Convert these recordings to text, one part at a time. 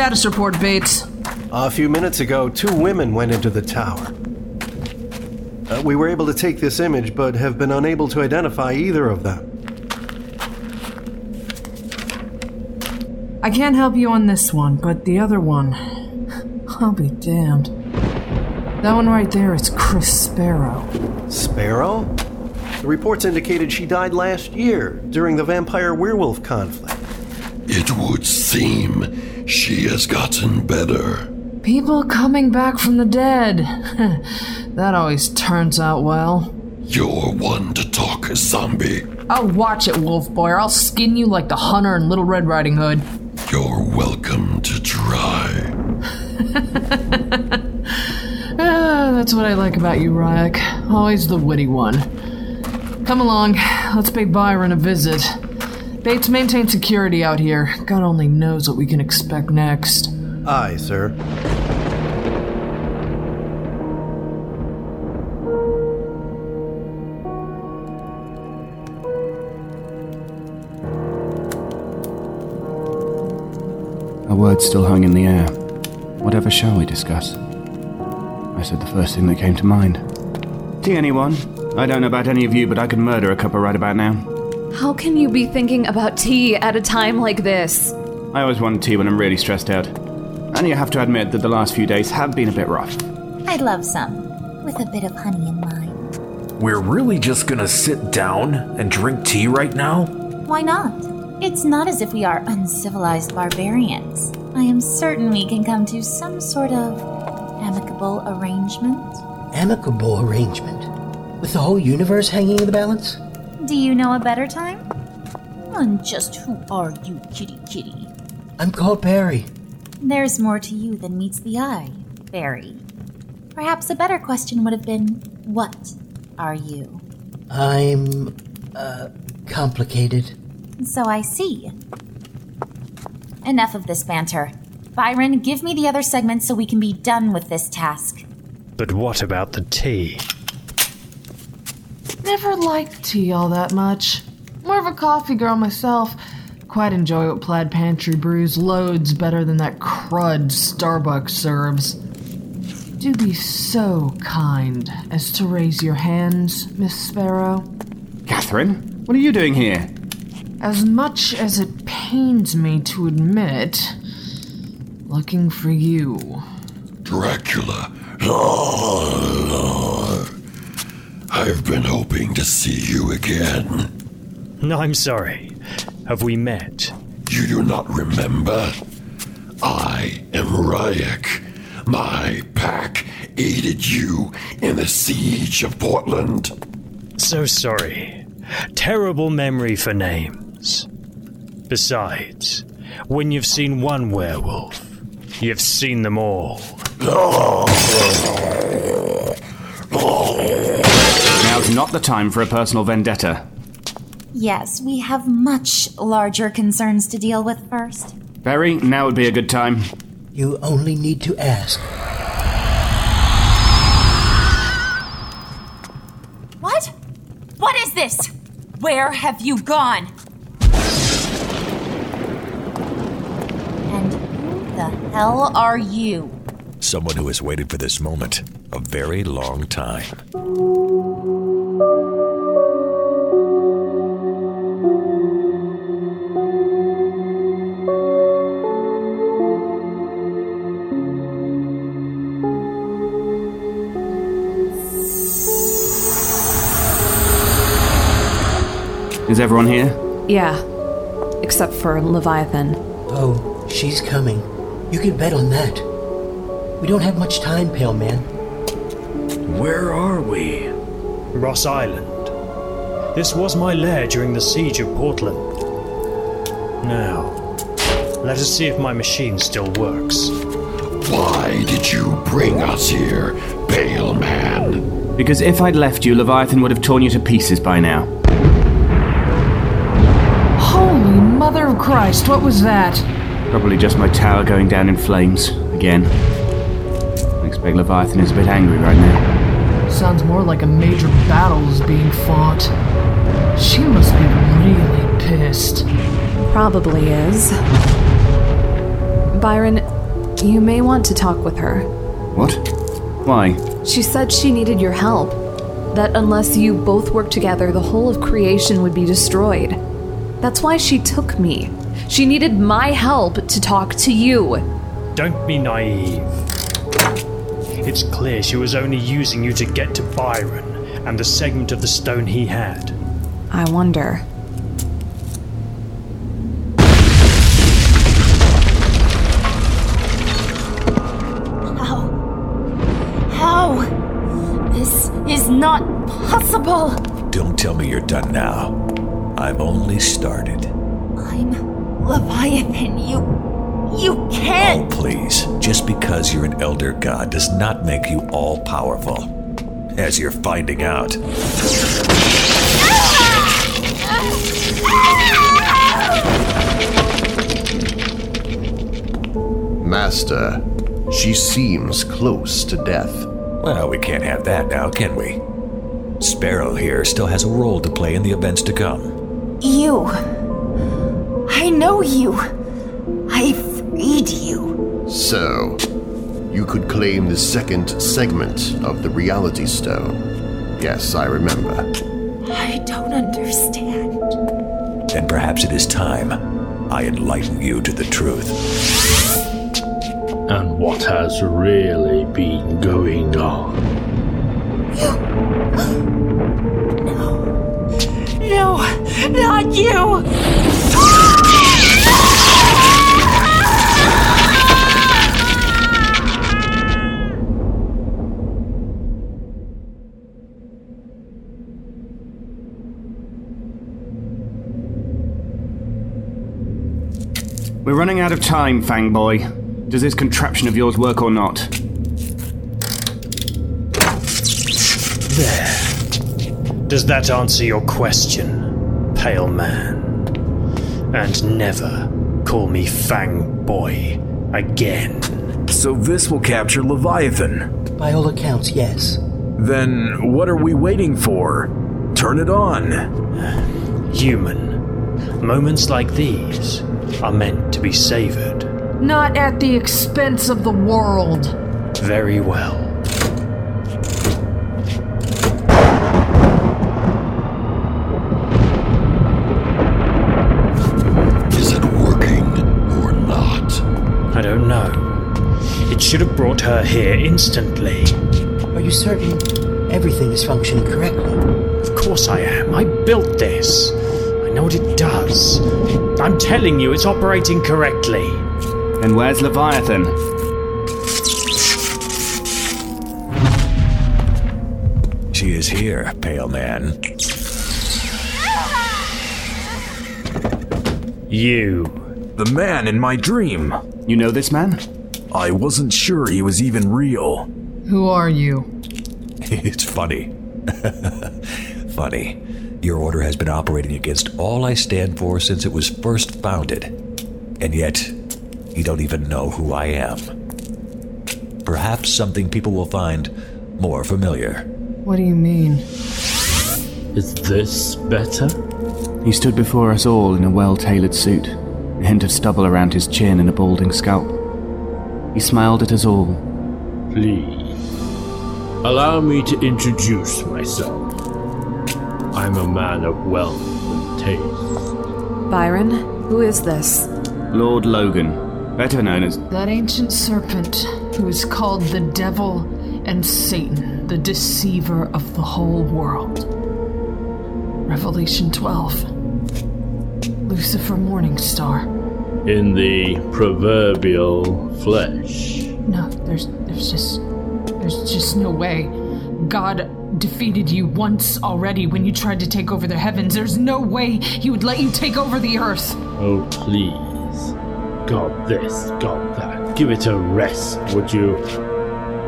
Give me a status report, Bates. A few minutes ago, two women went into the tower. Uh, we were able to take this image, but have been unable to identify either of them. I can't help you on this one, but the other one. I'll be damned. That one right there is Chris Sparrow. Sparrow? The reports indicated she died last year during the vampire werewolf conflict. It would seem she has gotten better. People coming back from the dead. that always turns out well. You're one to talk, zombie. I'll watch it, Wolf Boy, or I'll skin you like the hunter in Little Red Riding Hood. You're welcome to try. Ah, that's what I like about you, Ryak. Always the witty one. Come along, let's pay Byron a visit. Bates, maintain security out here. God only knows what we can expect next. Aye, sir. A word still hung in the air. Whatever shall we discuss? I said the first thing that came to mind. Tea, anyone? I don't know about any of you, but I could murder a cuppa right about now. How can you be thinking about tea at a time like this? I always want tea when I'm really stressed out. And you have to admit that the last few days have been a bit rough. I'd love some, with a bit of honey in mine. We're really just gonna sit down and drink tea right now? Why not? It's not as if we are uncivilized barbarians. I am certain we can come to some sort of amicable arrangement. Amicable arrangement? With the whole universe hanging in the balance? Do you know a better time? And just who are you, kitty kitty? I'm called Barry. There's more to you than meets the eye, Barry. Perhaps a better question would have been what are you? I'm. uh. complicated. So I see. Enough of this banter. Byron, give me the other segment so we can be done with this task. But what about the tea? Never liked tea all that much. More of a coffee girl myself. Quite enjoy what Plaid Pantry brews loads better than that crud Starbucks serves. Do be so kind as to raise your hands, Miss Sparrow. Catherine, what are you doing here? As much as it pains me to admit, looking for you. Dracula. Ah. I've been hoping to see you again. No, I'm sorry. Have we met? You do not remember? I am Ryak. My pack aided you in the siege of Portland. So sorry. Terrible memory for names. Besides, when you've seen one werewolf, you've seen them all. Now's not the time for a personal vendetta. Yes, we have much larger concerns to deal with first. Barry, now would be a good time. You only need to ask. What? What is this? Where have you gone? And who the hell are you? Someone who has waited for this moment a very long time. Is everyone here? Yeah. Except for Leviathan. Oh, she's coming. You can bet on that. We don't have much time, Pale Man. Where are we? Ross Island. This was my lair during the siege of Portland. Now, let us see if my machine still works. Why did you bring us here, Pale Man? Because if I'd left you, Leviathan would have torn you to pieces by now. Mother of Christ, what was that? Probably just my tower going down in flames again. I expect Leviathan is a bit angry right now. Sounds more like a major battle is being fought. She must be really pissed. Probably is. Byron, you may want to talk with her. What? Why? She said she needed your help. That unless you both work together, the whole of creation would be destroyed. That's why she took me. She needed my help to talk to you. Don't be naive. It's clear she was only using you to get to Byron and the segment of the stone he had. I wonder. How? How? This is not possible. Don't tell me you're done now. I've only started. I'm Leviathan. You. You can't. Oh, please. Just because you're an elder god does not make you all powerful. As you're finding out. Master, she seems close to death. Well, we can't have that now, can we? Sparrow here still has a role to play in the events to come. You. I know you. I freed you. So, you could claim the second segment of the Reality Stone. Yes, I remember. I don't understand. Then perhaps it is time I enlighten you to the truth. And what has really been going on? Not you! We're running out of time, Fang Boy. Does this contraption of yours work or not? There. Does that answer your question, Pale Man? And never call me Fang Boy again. So this will capture Leviathan. By all accounts, yes. Then what are we waiting for? Turn it on. Human, moments like these are meant to be savored. Not at the expense of the world. Very well. I don't know. It should have brought her here instantly. Are you certain everything is functioning correctly? Of course I am. I built this. I know what it does. I'm telling you, it's operating correctly. Then where's Leviathan? She is here, Pale Man. You. The man in my dream. You know this man? I wasn't sure he was even real. Who are you? It's funny. funny. Your order has been operating against all I stand for since it was first founded. And yet, you don't even know who I am. Perhaps something people will find more familiar. What do you mean? Is this better? He stood before us all in a well tailored suit, a hint of stubble around his chin and a balding scalp. He smiled at us all. Please. Allow me to introduce myself. I'm a man of wealth and taste. Byron, who is this? Lord Logan, better known as. That ancient serpent who is called the devil and Satan, the deceiver of the whole world. Revelation 12. Lucifer Morningstar. In the proverbial flesh. No, there's there's just there's just no way. God defeated you once already when you tried to take over the heavens. There's no way he would let you take over the earth. Oh, please. God this, God that. Give it a rest, would you?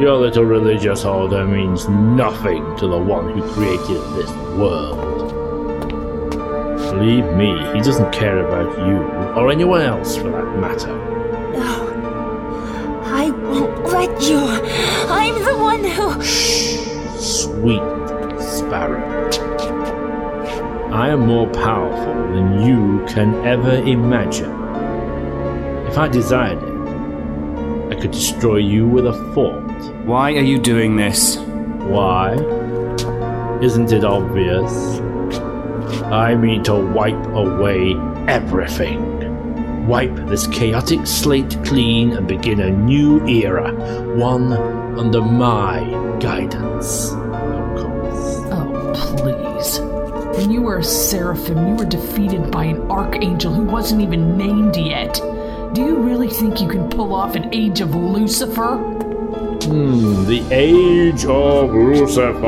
Your little religious order means nothing to the one who created this world. Believe me, he doesn't care about you, or anyone else for that matter. No. I won't let you. I'm the one who. Shh, Sweet Sparrow. I am more powerful than you can ever imagine. If I desired it, I could destroy you with a thought. Why are you doing this? Why? Isn't it obvious? I mean to wipe away everything. Wipe this chaotic slate clean and begin a new era, one under my guidance. Oh, please. When you were a seraphim, you were defeated by an archangel who wasn't even named yet. Do you really think you can pull off an age of Lucifer? Hmm, the Age of Lucifer.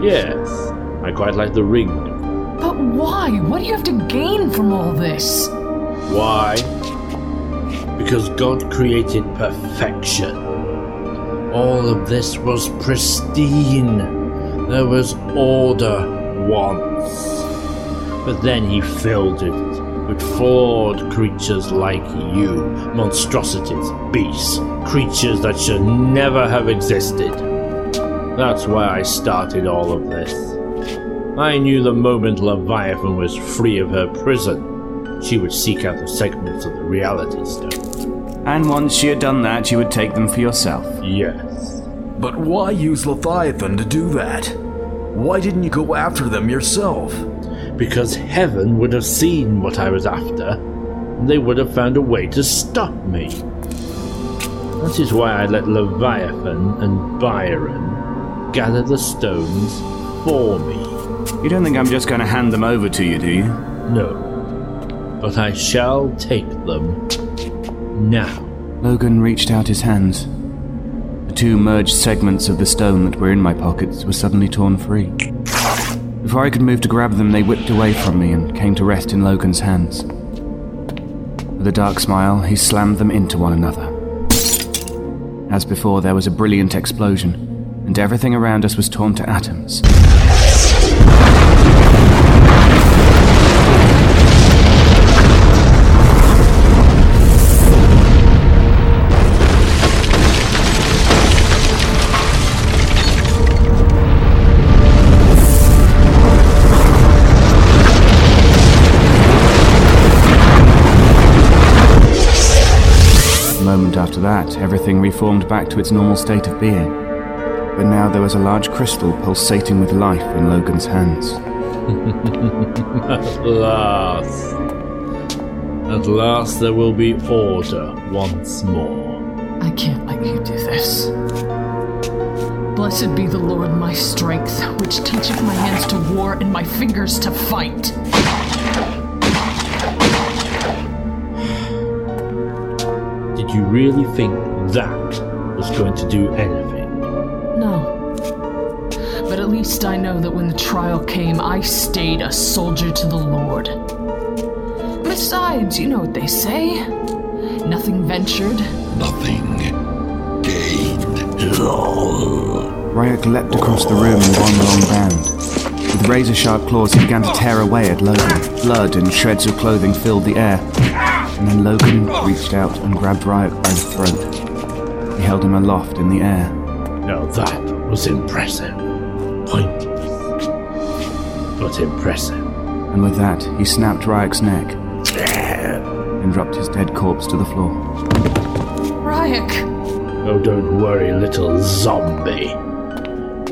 Yes, I quite like the ring. But why? What do you have to gain from all this? Why? Because God created perfection. All of this was pristine. There was order once. But then he filled it with flawed creatures like you, monstrosities, beasts, creatures that should never have existed. That's why I started all of this. I knew the moment Leviathan was free of her prison, she would seek out the segments of the reality stone. And once she had done that, you would take them for yourself. Yes. But why use Leviathan to do that? Why didn't you go after them yourself? Because heaven would have seen what I was after, and they would have found a way to stop me. That is why I let Leviathan and Byron gather the stones for me. You don't think I'm just going to hand them over to you, do you? No. But I shall take them now. Logan reached out his hands. The two merged segments of the stone that were in my pockets were suddenly torn free. Before I could move to grab them, they whipped away from me and came to rest in Logan's hands. With a dark smile, he slammed them into one another. As before, there was a brilliant explosion, and everything around us was torn to atoms. That, everything reformed back to its normal state of being. But now there was a large crystal pulsating with life in Logan's hands. At last. At last there will be order once more. I can't let you do this. Blessed be the Lord my strength, which teacheth my hands to war and my fingers to fight. Did you really think that was going to do anything? No. But at least I know that when the trial came, I stayed a soldier to the Lord. Besides, you know what they say nothing ventured. Nothing gained. Ryak leapt across the room in one long bound. With razor sharp claws, he began to tear away at Logan. Blood and shreds of clothing filled the air. And then Logan reached out and grabbed Ryak by the throat. He held him aloft in the air. Now that was impressive. Pointless. But impressive. And with that, he snapped Ryak's neck and dropped his dead corpse to the floor. Ryak! Oh, don't worry, little zombie.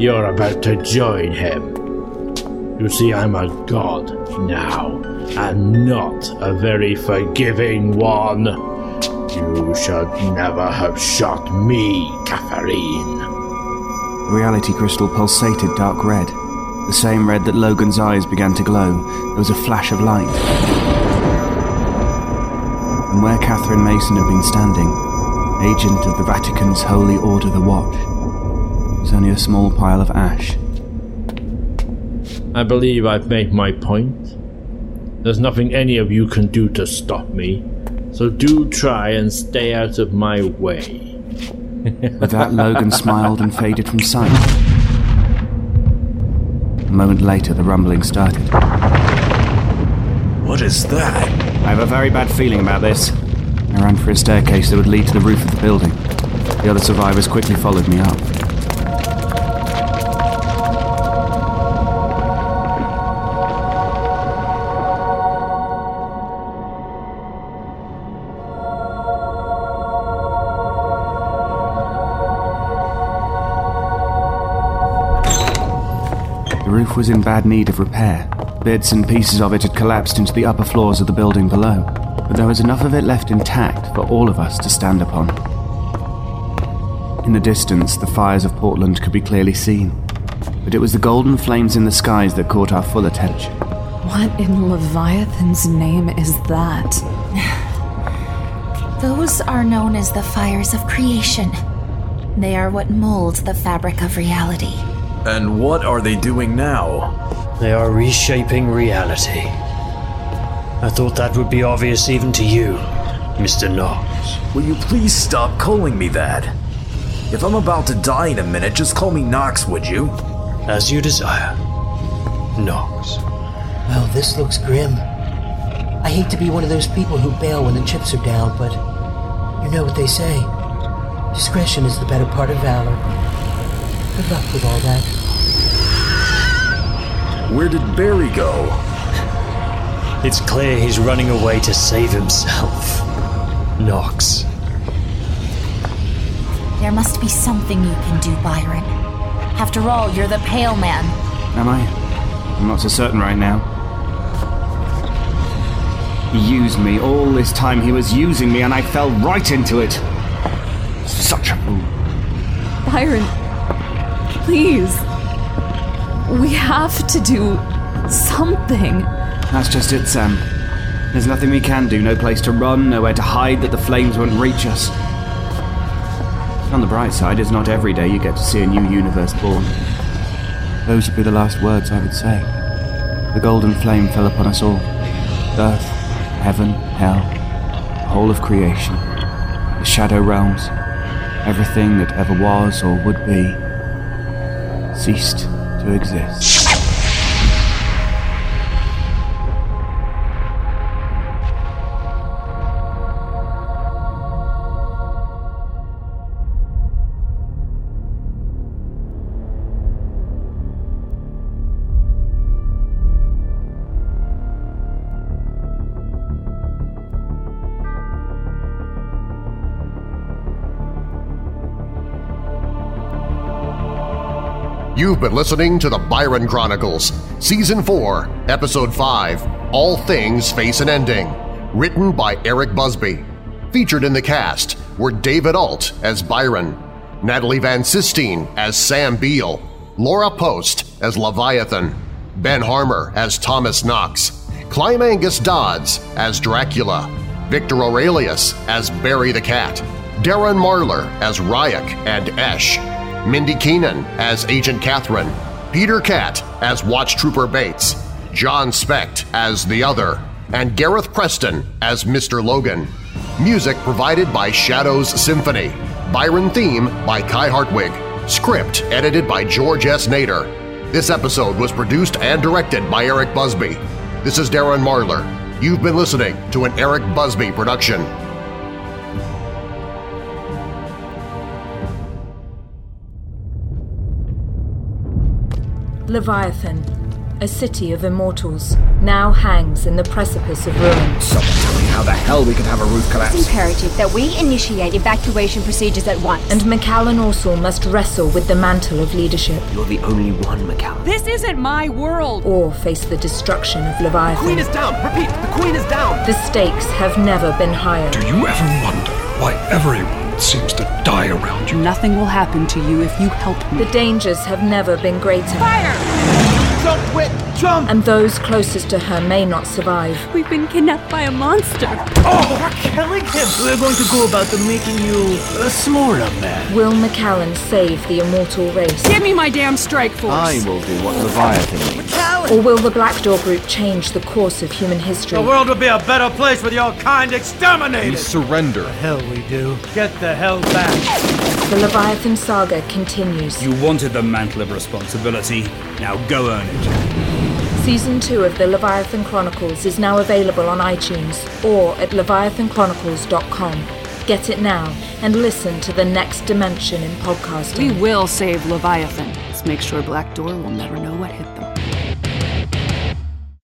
You're about to join him. You see, I'm a god now, and not a very forgiving one. You should never have shot me, Catherine. The reality crystal pulsated dark red. The same red that Logan's eyes began to glow. There was a flash of light. And where Catherine Mason had been standing, agent of the Vatican's Holy Order the Watch, was only a small pile of ash. I believe I've made my point. There's nothing any of you can do to stop me, so do try and stay out of my way. With that, Logan smiled and faded from sight. A moment later, the rumbling started. What is that? I have a very bad feeling about this. I ran for a staircase that would lead to the roof of the building. The other survivors quickly followed me up. Roof was in bad need of repair. Bits and pieces of it had collapsed into the upper floors of the building below, but there was enough of it left intact for all of us to stand upon. In the distance, the fires of Portland could be clearly seen, but it was the golden flames in the skies that caught our full attention. What in Leviathan's name is that? Those are known as the fires of creation. They are what molds the fabric of reality. And what are they doing now? They are reshaping reality. I thought that would be obvious even to you, Mr. Knox. Will you please stop calling me that? If I'm about to die in a minute, just call me Knox, would you? As you desire. Knox. Well, this looks grim. I hate to be one of those people who bail when the chips are down, but you know what they say. Discretion is the better part of valor. Good luck with all that. Where did Barry go? It's clear he's running away to save himself. Knox. There must be something you can do, Byron. After all, you're the Pale Man. Am I? I'm not so certain right now. He used me. All this time he was using me, and I fell right into it. Such a fool. Byron, please. We have to do something. That's just it, Sam. There's nothing we can do, no place to run, nowhere to hide that the flames won't reach us. On the bright side, it's not every day you get to see a new universe born. Those would be the last words I would say. The golden flame fell upon us all earth, heaven, hell, the whole of creation, the shadow realms, everything that ever was or would be, ceased to exist. You've been listening to the Byron Chronicles, Season 4, Episode 5, All Things Face an Ending, written by Eric Busby. Featured in the cast were David Ault as Byron, Natalie Van Sistine as Sam Beale, Laura Post as Leviathan, Ben Harmer as Thomas Knox, Clyde Angus Dodds as Dracula, Victor Aurelius as Barry the Cat, Darren Marlar as Ryak and Esh, Mindy Keenan as Agent Catherine, Peter Cat as Watch Trooper Bates, John Specht as The Other, and Gareth Preston as Mr. Logan. Music provided by Shadows Symphony. Byron theme by Kai Hartwig. Script edited by George S. Nader. This episode was produced and directed by Eric Busby. This is Darren Marlar. You've been listening to an Eric Busby production. Leviathan, a city of immortals, now hangs in the precipice of ruin. Someone tell me how the hell we could have a roof collapse. It's imperative that we initiate evacuation procedures at once. And McAllen also must wrestle with the mantle of leadership. You're the only one, McAllen. This isn't my world! Or face the destruction of Leviathan. Queen is down! Repeat, the Queen is down! The stakes have never been higher. Do you ever wonder why everyone seems to die around you? Nothing will happen to you if you help me. The dangers have never been greater. Fire! Don't quit! Jump! And those closest to her may not survive. We've been kidnapped by a monster. Oh, we're killing him! We're going to go about them making you a smaller man. Will McAllen save the immortal race? Give me my damn strike force! I will do what Leviathan needs. Or will the Black Door Group change the course of human history? The world would be a better place with your kind exterminated! We surrender. Hell we do. Get the hell back. The Leviathan saga continues. You wanted the mantle of responsibility. Now go earn it. Season 2 of the Leviathan Chronicles is now available on iTunes or at leviathanchronicles.com. Get it now and listen to the next dimension in podcasting. We will save Leviathan. Let's make sure Black Door will never know what hit them.